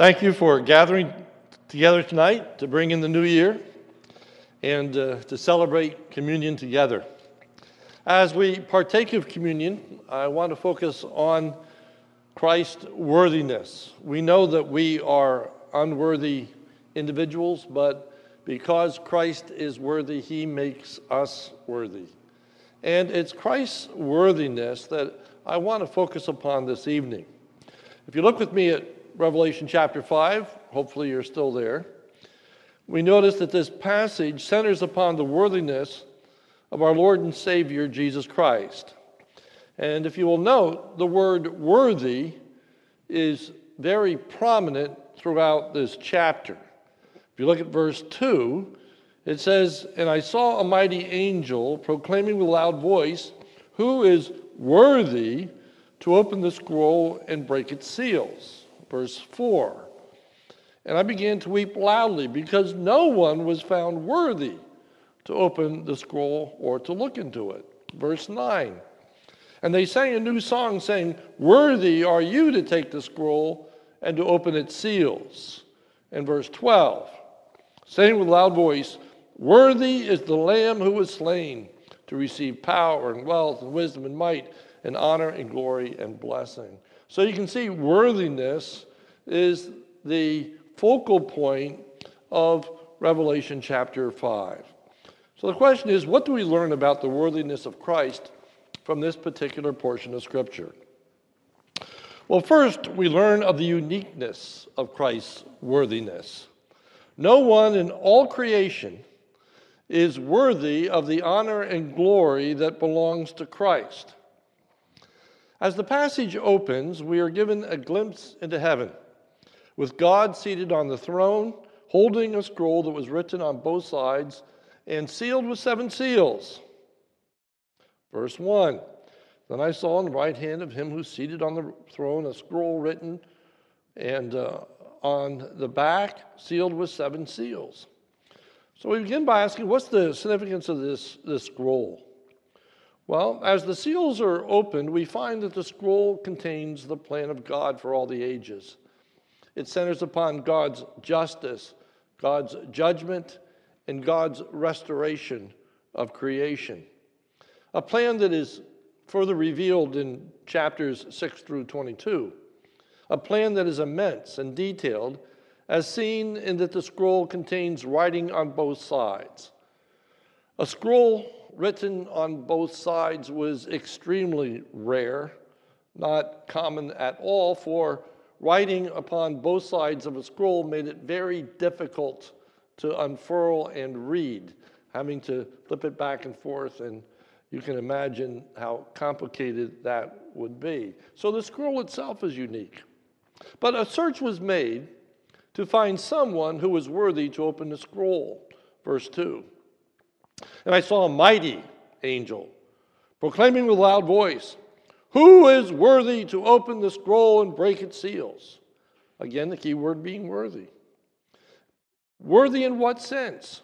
Thank you for gathering together tonight to bring in the new year and uh, to celebrate communion together. As we partake of communion, I want to focus on Christ's worthiness. We know that we are unworthy individuals, but because Christ is worthy, he makes us worthy. And it's Christ's worthiness that I want to focus upon this evening. If you look with me at Revelation chapter 5, hopefully you're still there, we notice that this passage centers upon the worthiness of our Lord and Savior Jesus Christ. And if you will note, the word worthy is very prominent throughout this chapter. If you look at verse 2, it says, And I saw a mighty angel proclaiming with a loud voice, Who is worthy to open the scroll and break its seals? Verse 4. And I began to weep loudly because no one was found worthy to open the scroll or to look into it. Verse 9. And they sang a new song, saying, Worthy are you to take the scroll and to open its seals. And verse 12, saying with loud voice, Worthy is the Lamb who was slain to receive power and wealth and wisdom and might and honor and glory and blessing. So you can see worthiness is the focal point of Revelation chapter 5. So the question is what do we learn about the worthiness of Christ from this particular portion of Scripture? Well, first, we learn of the uniqueness of Christ's worthiness. No one in all creation is worthy of the honor and glory that belongs to Christ. As the passage opens, we are given a glimpse into heaven, with God seated on the throne, holding a scroll that was written on both sides and sealed with seven seals. Verse 1 Then I saw on the right hand of him who seated on the throne a scroll written, and uh, on the back sealed with seven seals. So we begin by asking, what's the significance of this, this scroll? Well, as the seals are opened, we find that the scroll contains the plan of God for all the ages. It centers upon God's justice, God's judgment, and God's restoration of creation. A plan that is further revealed in chapters 6 through 22. A plan that is immense and detailed, as seen in that the scroll contains writing on both sides. A scroll written on both sides was extremely rare, not common at all, for writing upon both sides of a scroll made it very difficult to unfurl and read, having to flip it back and forth, and you can imagine how complicated that would be. So the scroll itself is unique. But a search was made to find someone who was worthy to open the scroll. Verse 2. And I saw a mighty angel proclaiming with a loud voice, Who is worthy to open the scroll and break its seals? Again, the key word being worthy. Worthy in what sense?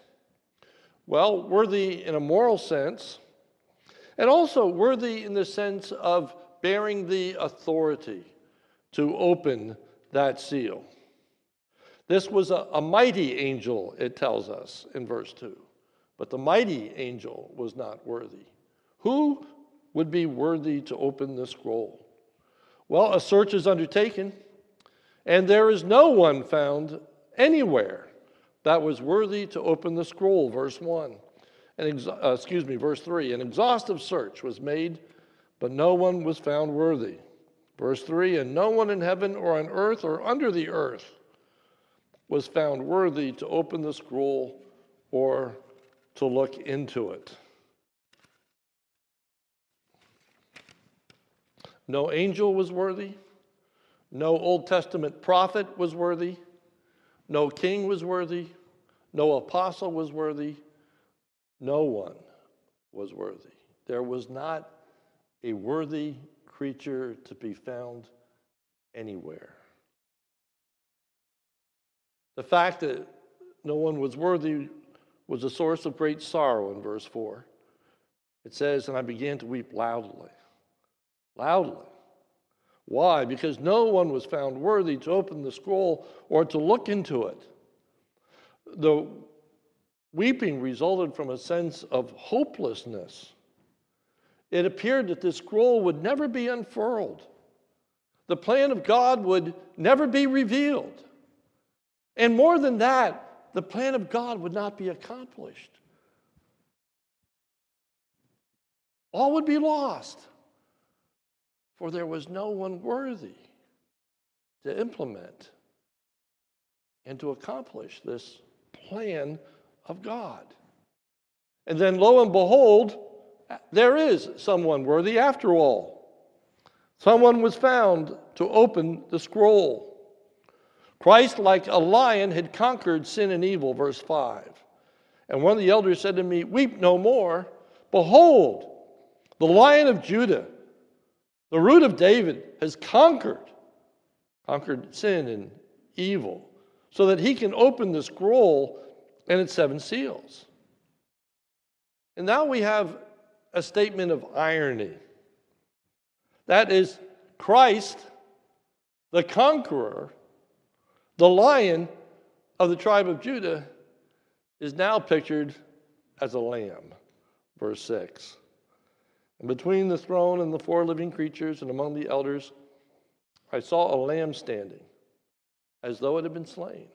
Well, worthy in a moral sense, and also worthy in the sense of bearing the authority to open that seal. This was a, a mighty angel, it tells us in verse 2. But the mighty angel was not worthy. Who would be worthy to open the scroll? Well, a search is undertaken, and there is no one found anywhere that was worthy to open the scroll, verse 1. And, uh, excuse me, verse 3. An exhaustive search was made, but no one was found worthy. Verse 3 And no one in heaven or on earth or under the earth was found worthy to open the scroll or to look into it. No angel was worthy. No Old Testament prophet was worthy. No king was worthy. No apostle was worthy. No one was worthy. There was not a worthy creature to be found anywhere. The fact that no one was worthy was a source of great sorrow in verse 4. It says, And I began to weep loudly. Loudly. Why? Because no one was found worthy to open the scroll or to look into it. The weeping resulted from a sense of hopelessness. It appeared that this scroll would never be unfurled. The plan of God would never be revealed. And more than that, the plan of God would not be accomplished. All would be lost, for there was no one worthy to implement and to accomplish this plan of God. And then, lo and behold, there is someone worthy after all. Someone was found to open the scroll. Christ, like a lion, had conquered sin and evil, verse 5. And one of the elders said to me, Weep no more. Behold, the lion of Judah, the root of David, has conquered, conquered sin and evil, so that he can open the scroll and its seven seals. And now we have a statement of irony. That is, Christ, the conqueror, the lion of the tribe of Judah, is now pictured as a lamb. Verse 6. And between the throne and the four living creatures and among the elders, I saw a lamb standing as though it had been slain.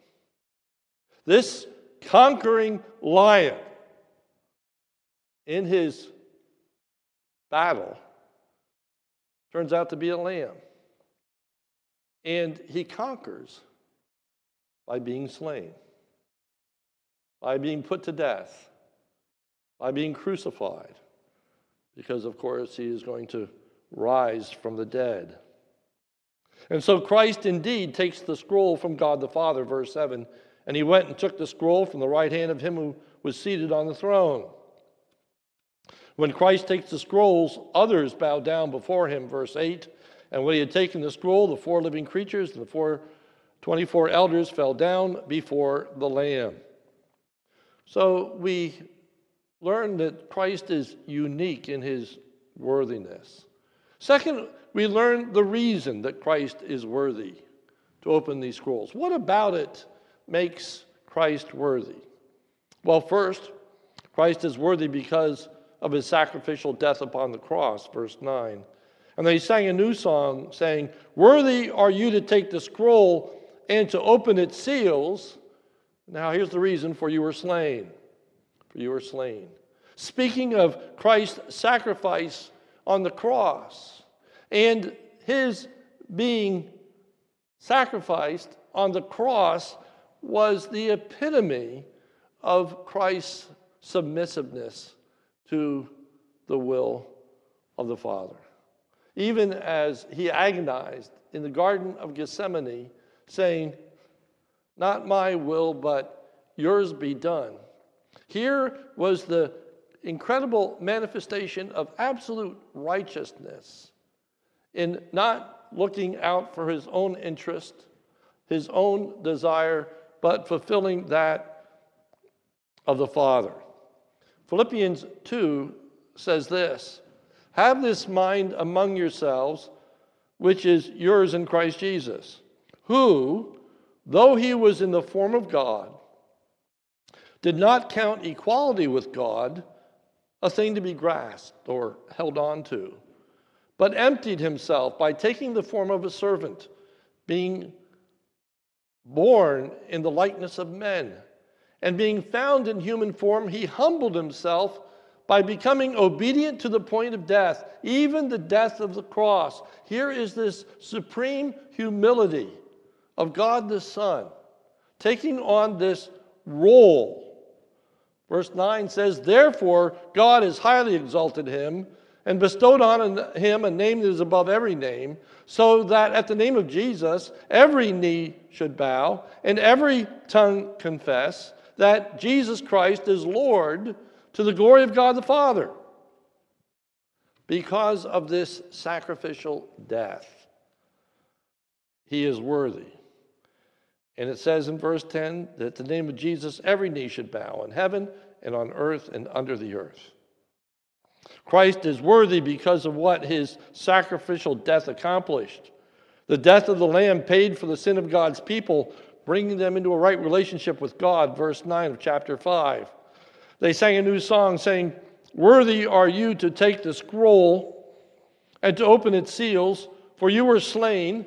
This conquering lion in his battle turns out to be a lamb. And he conquers by being slain, by being put to death, by being crucified, because, of course, he is going to rise from the dead. And so Christ indeed takes the scroll from God the Father, verse 7, and he went and took the scroll from the right hand of him who was seated on the throne. When Christ takes the scrolls, others bow down before him, verse 8. And when he had taken the scroll, the four living creatures and the four 24 elders fell down before the Lamb. So we learn that Christ is unique in his worthiness. Second, we learn the reason that Christ is worthy to open these scrolls. What about it makes Christ worthy? Well, first, Christ is worthy because of his sacrificial death upon the cross, verse 9. And then he sang a new song saying, Worthy are you to take the scroll and to open its seals. Now, here's the reason for you were slain for you were slain. Speaking of Christ's sacrifice on the cross and his being sacrificed on the cross was the epitome of Christ's submissiveness to the will of the Father. Even as he agonized in the Garden of Gethsemane, saying, Not my will, but yours be done. Here was the incredible manifestation of absolute righteousness in not looking out for his own interest, his own desire, but fulfilling that of the Father. Philippians 2 says this Have this mind among yourselves, which is yours in Christ Jesus, who, though he was in the form of God, did not count equality with God a thing to be grasped or held on to, but emptied himself by taking the form of a servant, being born in the likeness of men. And being found in human form, he humbled himself by becoming obedient to the point of death, even the death of the cross. Here is this supreme humility of God the Son, taking on this role Verse 9 says, Therefore, God has highly exalted him and bestowed on him a name that is above every name, so that at the name of Jesus, every knee should bow and every tongue confess that Jesus Christ is Lord to the glory of God the Father. Because of this sacrificial death, he is worthy. And it says in verse 10 that the name of Jesus, every knee should bow in heaven and on earth and under the earth. Christ is worthy because of what his sacrificial death accomplished. The death of the Lamb paid for the sin of God's people, bringing them into a right relationship with God, verse 9 of chapter 5. They sang a new song saying, Worthy are you to take the scroll and to open its seals, for you were slain.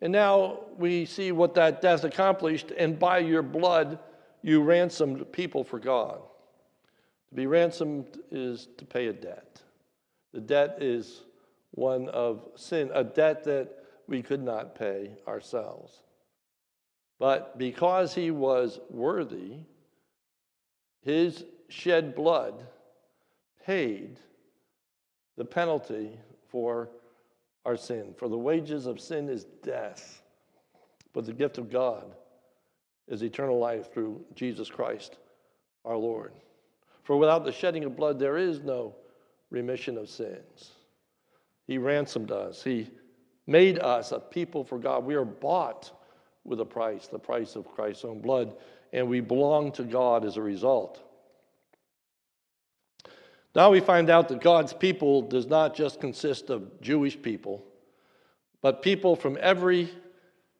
And now we see what that death accomplished, and by your blood you ransomed people for God. To be ransomed is to pay a debt. The debt is one of sin, a debt that we could not pay ourselves. But because he was worthy, his shed blood paid the penalty for our sin. For the wages of sin is death, but the gift of God is eternal life through Jesus Christ our Lord. For without the shedding of blood, there is no remission of sins. He ransomed us, He made us a people for God. We are bought with a price, the price of Christ's own blood, and we belong to God as a result. Now we find out that God's people does not just consist of Jewish people, but people from every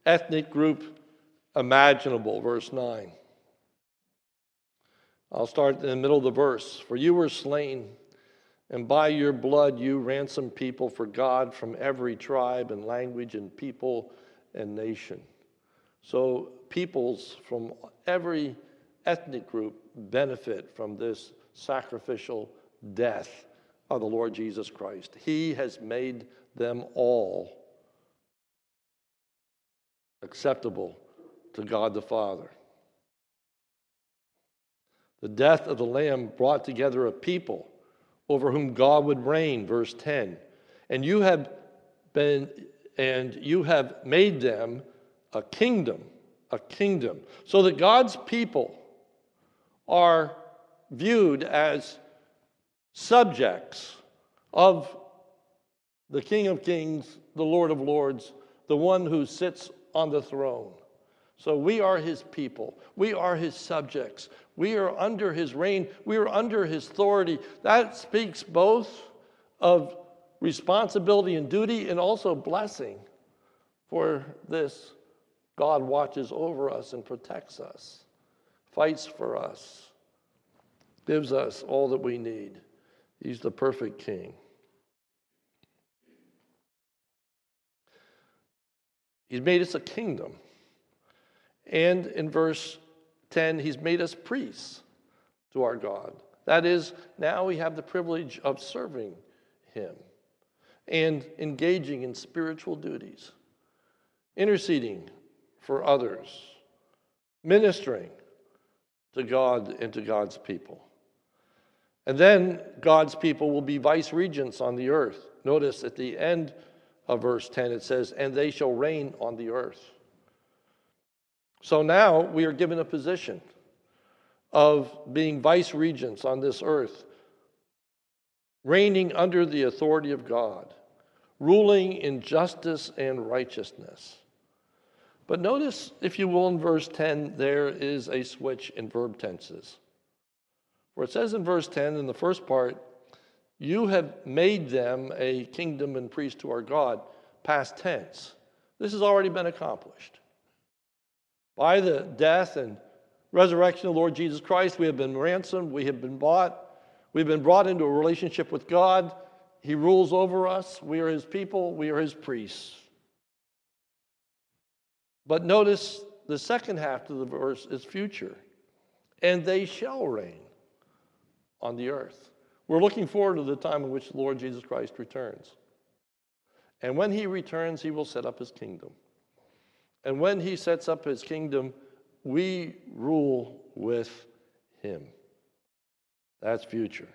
ethnic group imaginable. Verse 9. I'll start in the middle of the verse. For you were slain, and by your blood you ransomed people for God from every tribe and language and people and nation. So, peoples from every ethnic group benefit from this sacrificial death of the Lord Jesus Christ. He has made them all acceptable to God the Father. The death of the Lamb brought together a people over whom God would reign, verse 10. And you have been, and you have made them a kingdom, a kingdom, so that God's people are viewed as subjects of the King of Kings, the Lord of Lords, the one who sits on the throne. So we are his people. We are his subjects. We are under his reign. We are under his authority. That speaks both of responsibility and duty and also blessing. For this, God watches over us and protects us, fights for us, gives us all that we need. He's the perfect king. He's made us a kingdom. And in verse 10, he's made us priests to our God. That is, now we have the privilege of serving him and engaging in spiritual duties, interceding for others, ministering to God and to God's people. And then God's people will be vice regents on the earth. Notice at the end of verse 10 it says, And they shall reign on the earth. So now we are given a position of being vice regents on this earth, reigning under the authority of God, ruling in justice and righteousness. But notice, if you will, in verse 10, there is a switch in verb tenses. Where it says in verse 10, in the first part, you have made them a kingdom and priest to our God, past tense. This has already been accomplished. By the death and resurrection of the Lord Jesus Christ, we have been ransomed, we have been bought, we've been brought into a relationship with God. He rules over us, we are His people, we are His priests. But notice the second half of the verse is future, and they shall reign on the earth. We're looking forward to the time in which the Lord Jesus Christ returns. And when he returns, he will set up his kingdom. And when he sets up his kingdom, we rule with him. That's future.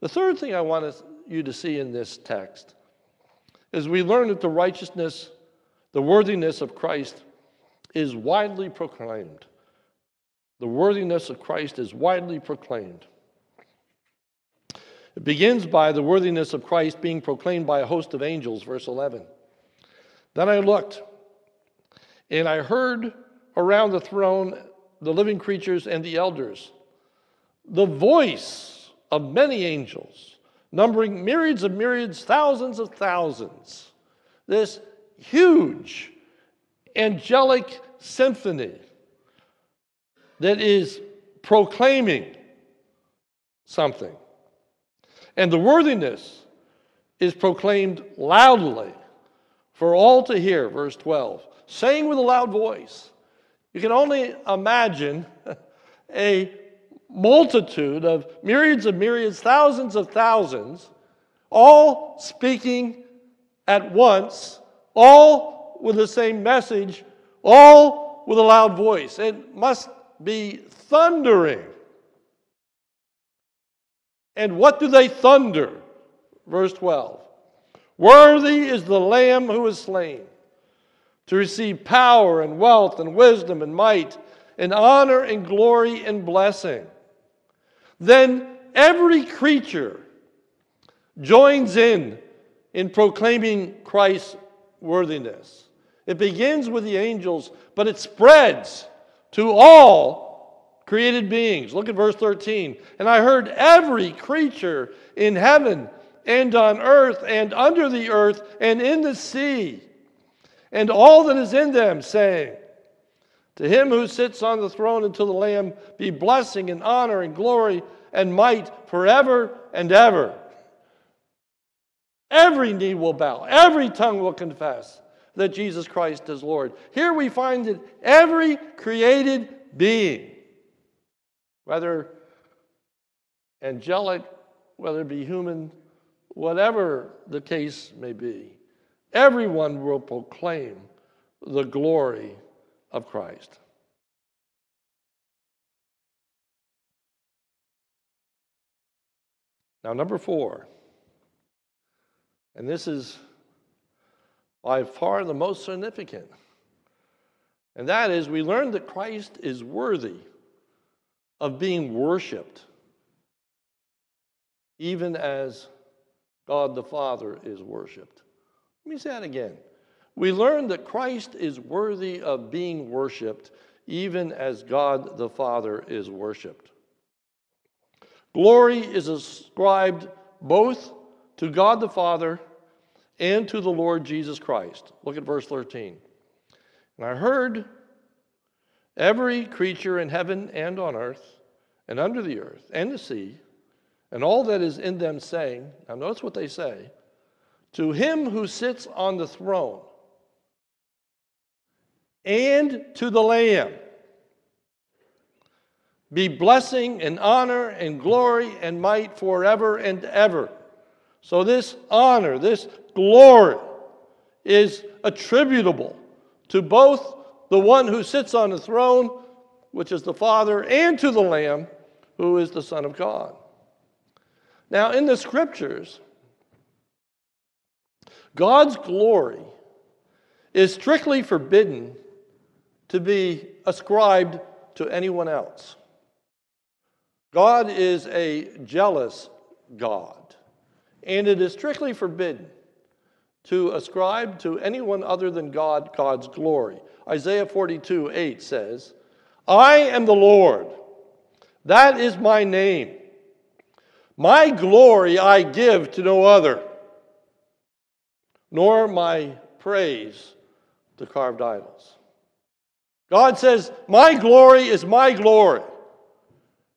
The third thing I want you to see in this text is we learn that the righteousness, the worthiness of Christ is widely proclaimed. The worthiness of Christ is widely proclaimed. It begins by the worthiness of Christ being proclaimed by a host of angels, verse 11. Then I looked, and I heard around the throne the living creatures and the elders, the voice of many angels, numbering myriads of myriads, thousands of thousands. This huge angelic symphony that is proclaiming something. And the worthiness is proclaimed loudly for all to hear, verse 12, saying with a loud voice. You can only imagine a multitude of myriads of myriads, thousands of thousands, all speaking at once, all with the same message, all with a loud voice. It must be thundering. And what do they thunder? Verse 12 Worthy is the Lamb who is slain to receive power and wealth and wisdom and might and honor and glory and blessing. Then every creature joins in in proclaiming Christ's worthiness. It begins with the angels, but it spreads to all created beings. Look at verse 13. And I heard every creature in heaven and on earth and under the earth and in the sea and all that is in them saying, To him who sits on the throne and to the Lamb be blessing and honor and glory and might forever and ever. Every knee will bow, every tongue will confess that Jesus Christ is Lord. Here we find that every created being, whether angelic, whether it be human, whatever the case may be, everyone will proclaim the glory of Christ. Now, number four, and this is by far the most significant. And that is, we learn that Christ is worthy of being worshiped, even as God the Father is worshiped. Let me say that again. We learn that Christ is worthy of being worshiped, even as God the Father is worshiped. Glory is ascribed both to God the Father and to the Lord Jesus Christ. Look at verse 13. And I heard every creature in heaven and on earth and under the earth and the sea and all that is in them saying, now notice what they say, to him who sits on the throne and to the Lamb be blessing and honor and glory and might forever and ever. So, this honor, this glory is attributable to both the one who sits on the throne, which is the Father, and to the Lamb, who is the Son of God. Now, in the scriptures, God's glory is strictly forbidden to be ascribed to anyone else. God is a jealous God, and it is strictly forbidden to ascribe to anyone other than God God's glory. Isaiah 42 8 says, I am the Lord, that is my name. My glory I give to no other, nor my praise to carved idols. God says, My glory is my glory,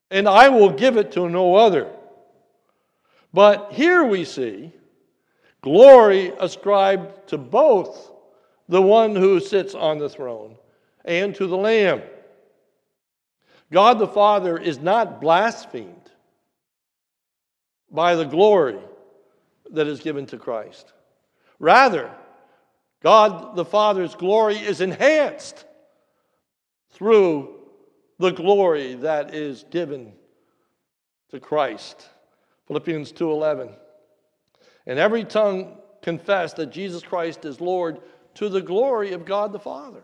and I will give it to no other. But here we see glory ascribed to both the one who sits on the throne and to the Lamb. God the Father is not blasphemed by the glory that is given to Christ. Rather, God the Father's glory is enhanced through the glory that is given to Christ. Philippians 2:11 and every tongue confess that Jesus Christ is Lord to the glory of God the Father.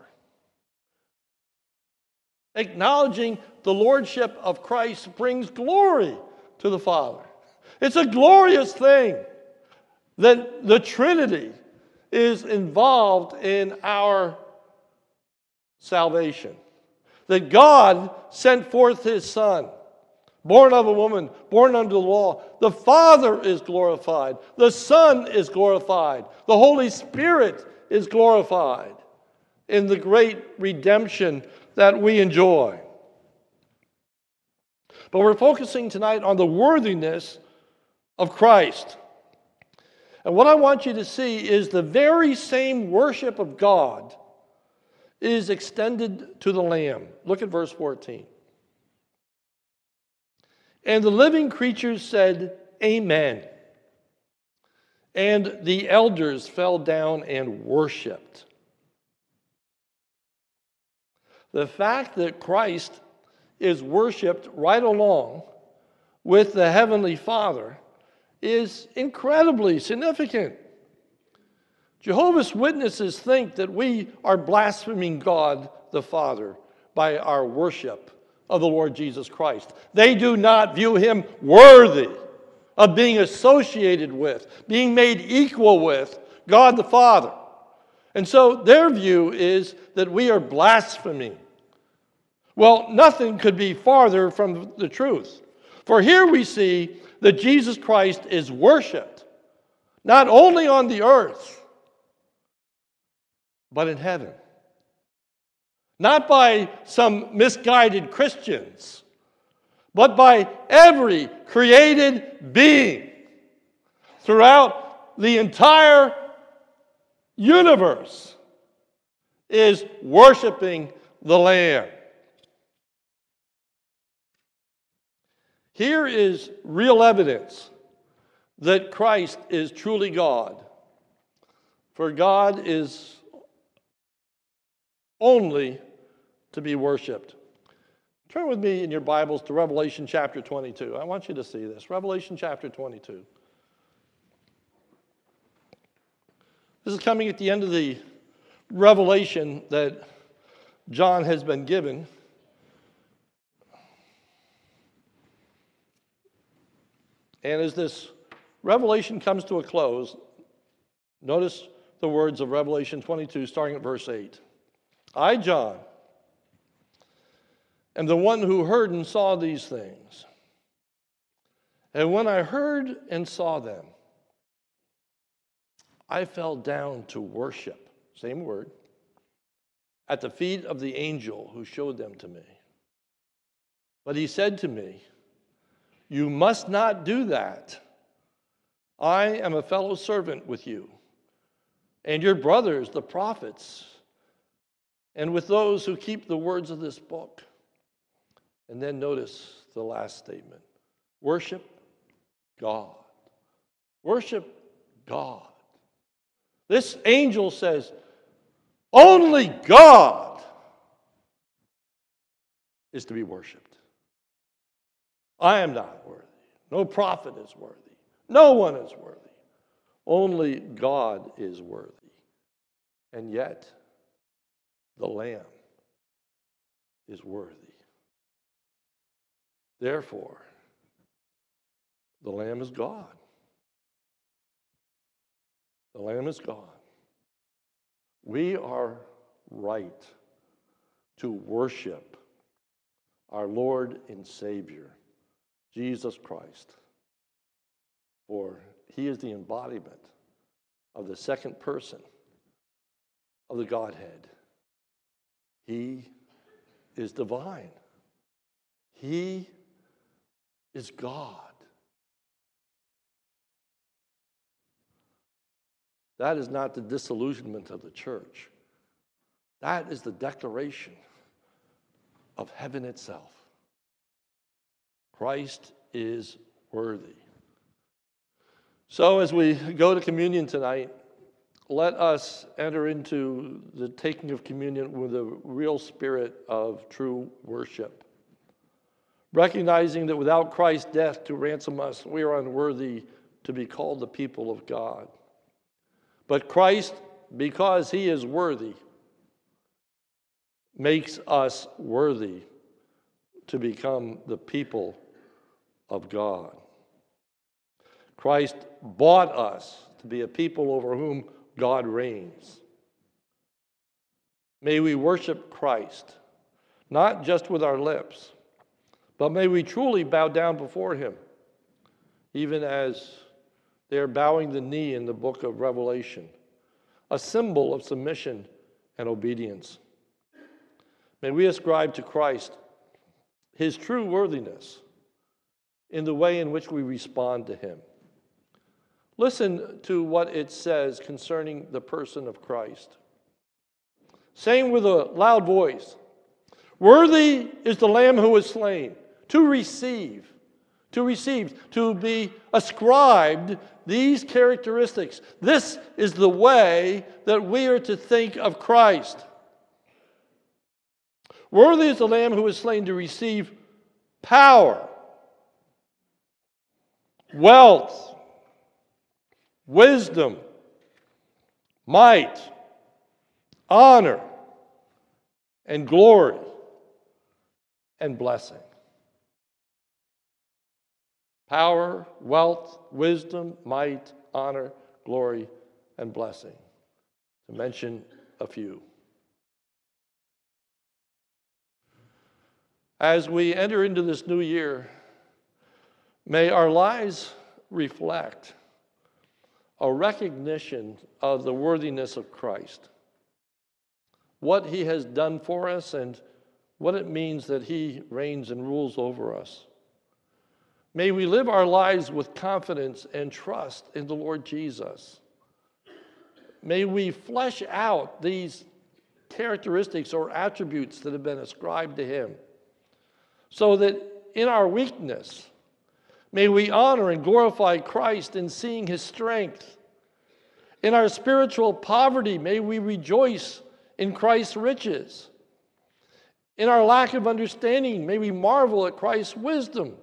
Acknowledging the lordship of Christ brings glory to the Father. It's a glorious thing that the Trinity is involved in our salvation. That God sent forth His Son born of a woman, born under the law. The Father is glorified, the Son is glorified, the Holy Spirit is glorified in the great redemption that we enjoy. But we're focusing tonight on the worthiness of Christ. And what I want you to see is the very same worship of God is extended to the Lamb. Look at verse 14. And the living creatures said, Amen. And the elders fell down and worshiped. The fact that Christ is worshiped right along with the Heavenly Father is incredibly significant. Jehovah's Witnesses think that we are blaspheming God the Father by our worship of the Lord Jesus Christ. They do not view him worthy of being associated with, being made equal with God the Father. And so their view is that we are blaspheming. Well, nothing could be farther from the truth. For here we see that Jesus Christ is worshiped, not only on the earth, but in heaven. Not by some misguided Christians, but by every created being throughout the entire universe is worshiping the Lamb. Here is real evidence that Christ is truly God. For God is only to be worshiped. Turn with me in your Bibles to Revelation chapter 22. I want you to see this. Revelation chapter 22. This is coming at the end of the revelation that John has been given. And as this revelation comes to a close, notice the words of Revelation 22, starting at verse 8. I, John, am the one who heard and saw these things. And when I heard and saw them, I fell down to worship, same word, at the feet of the angel who showed them to me. But he said to me, You must not do that. I am a fellow servant with you and your brothers, the prophets, and with those who keep the words of this book. And then notice the last statement worship God. Worship God. This angel says, only God is to be worshiped. I am not worthy. No prophet is worthy. No one is worthy. Only God is worthy. And yet, the Lamb is worthy. Therefore, the Lamb is God. The Lamb is God. We are right to worship our Lord and Savior, Jesus Christ, for he is the embodiment of the second person of the Godhead. He is divine. He is God. That is not the disillusionment of the church. That is the declaration of heaven itself. Christ is worthy. So, as we go to communion tonight, let us enter into the taking of communion with a real spirit of true worship recognizing that without Christ's death to ransom us, we are unworthy to be called the people of God. But Christ, because he is worthy, makes us worthy to become the people of God. Christ bought us to be a people over whom God reigns. May we worship Christ, not just with our lips but may we truly bow down before him, even as they are bowing the knee in the book of Revelation. a symbol of submission and obedience. May we ascribe to Christ his true worthiness in the way in which we respond to him. Listen to what it says concerning the person of Christ. Saying with a loud voice, Worthy is the Lamb who was slain to receive, to receive, to be ascribed these characteristics. This is the way that we are to think of Christ. Worthy is the Lamb who was slain to receive power, wealth, wisdom, might, honor, and glory and blessing. Power, wealth, wisdom, might, honor, glory, and blessing, to mention a few. As we enter into this new year, may our lives reflect a recognition of the worthiness of Christ, what he has done for us, and what it means that he reigns and rules over us. May we live our lives with confidence and trust in the Lord Jesus. May we flesh out these characteristics or attributes that have been ascribed to him so that in our weakness, may we honor and glorify Christ in seeing his strength. In our spiritual poverty, may we rejoice in Christ's riches. In our lack of understanding, may we marvel at Christ's wisdom.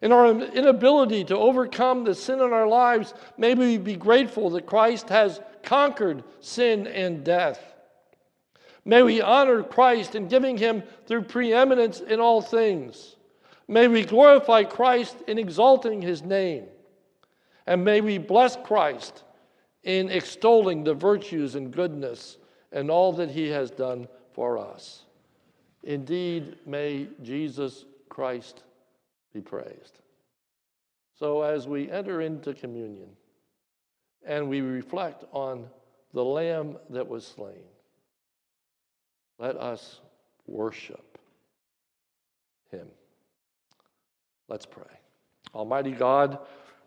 In our inability to overcome the sin in our lives, may we be grateful that Christ has conquered sin and death. May we honor Christ in giving him through preeminence in all things. May we glorify Christ in exalting his name. And may we bless Christ in extolling the virtues and goodness and all that he has done for us. Indeed, may Jesus Christ be praised. So, as we enter into communion and we reflect on the Lamb that was slain, let us worship him. Let's pray. Almighty God,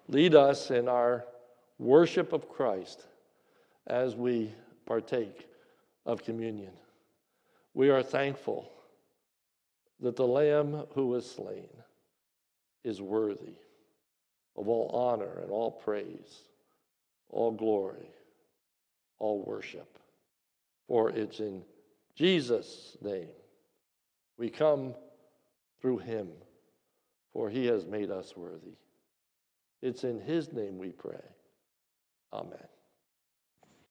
lead us in our worship of Christ as we partake of communion. We are thankful that the Lamb who was slain is worthy of all honor and all praise, all glory, all worship. For it's in Jesus' name. We come through him, for he has made us worthy. It's in his name we pray. Amen.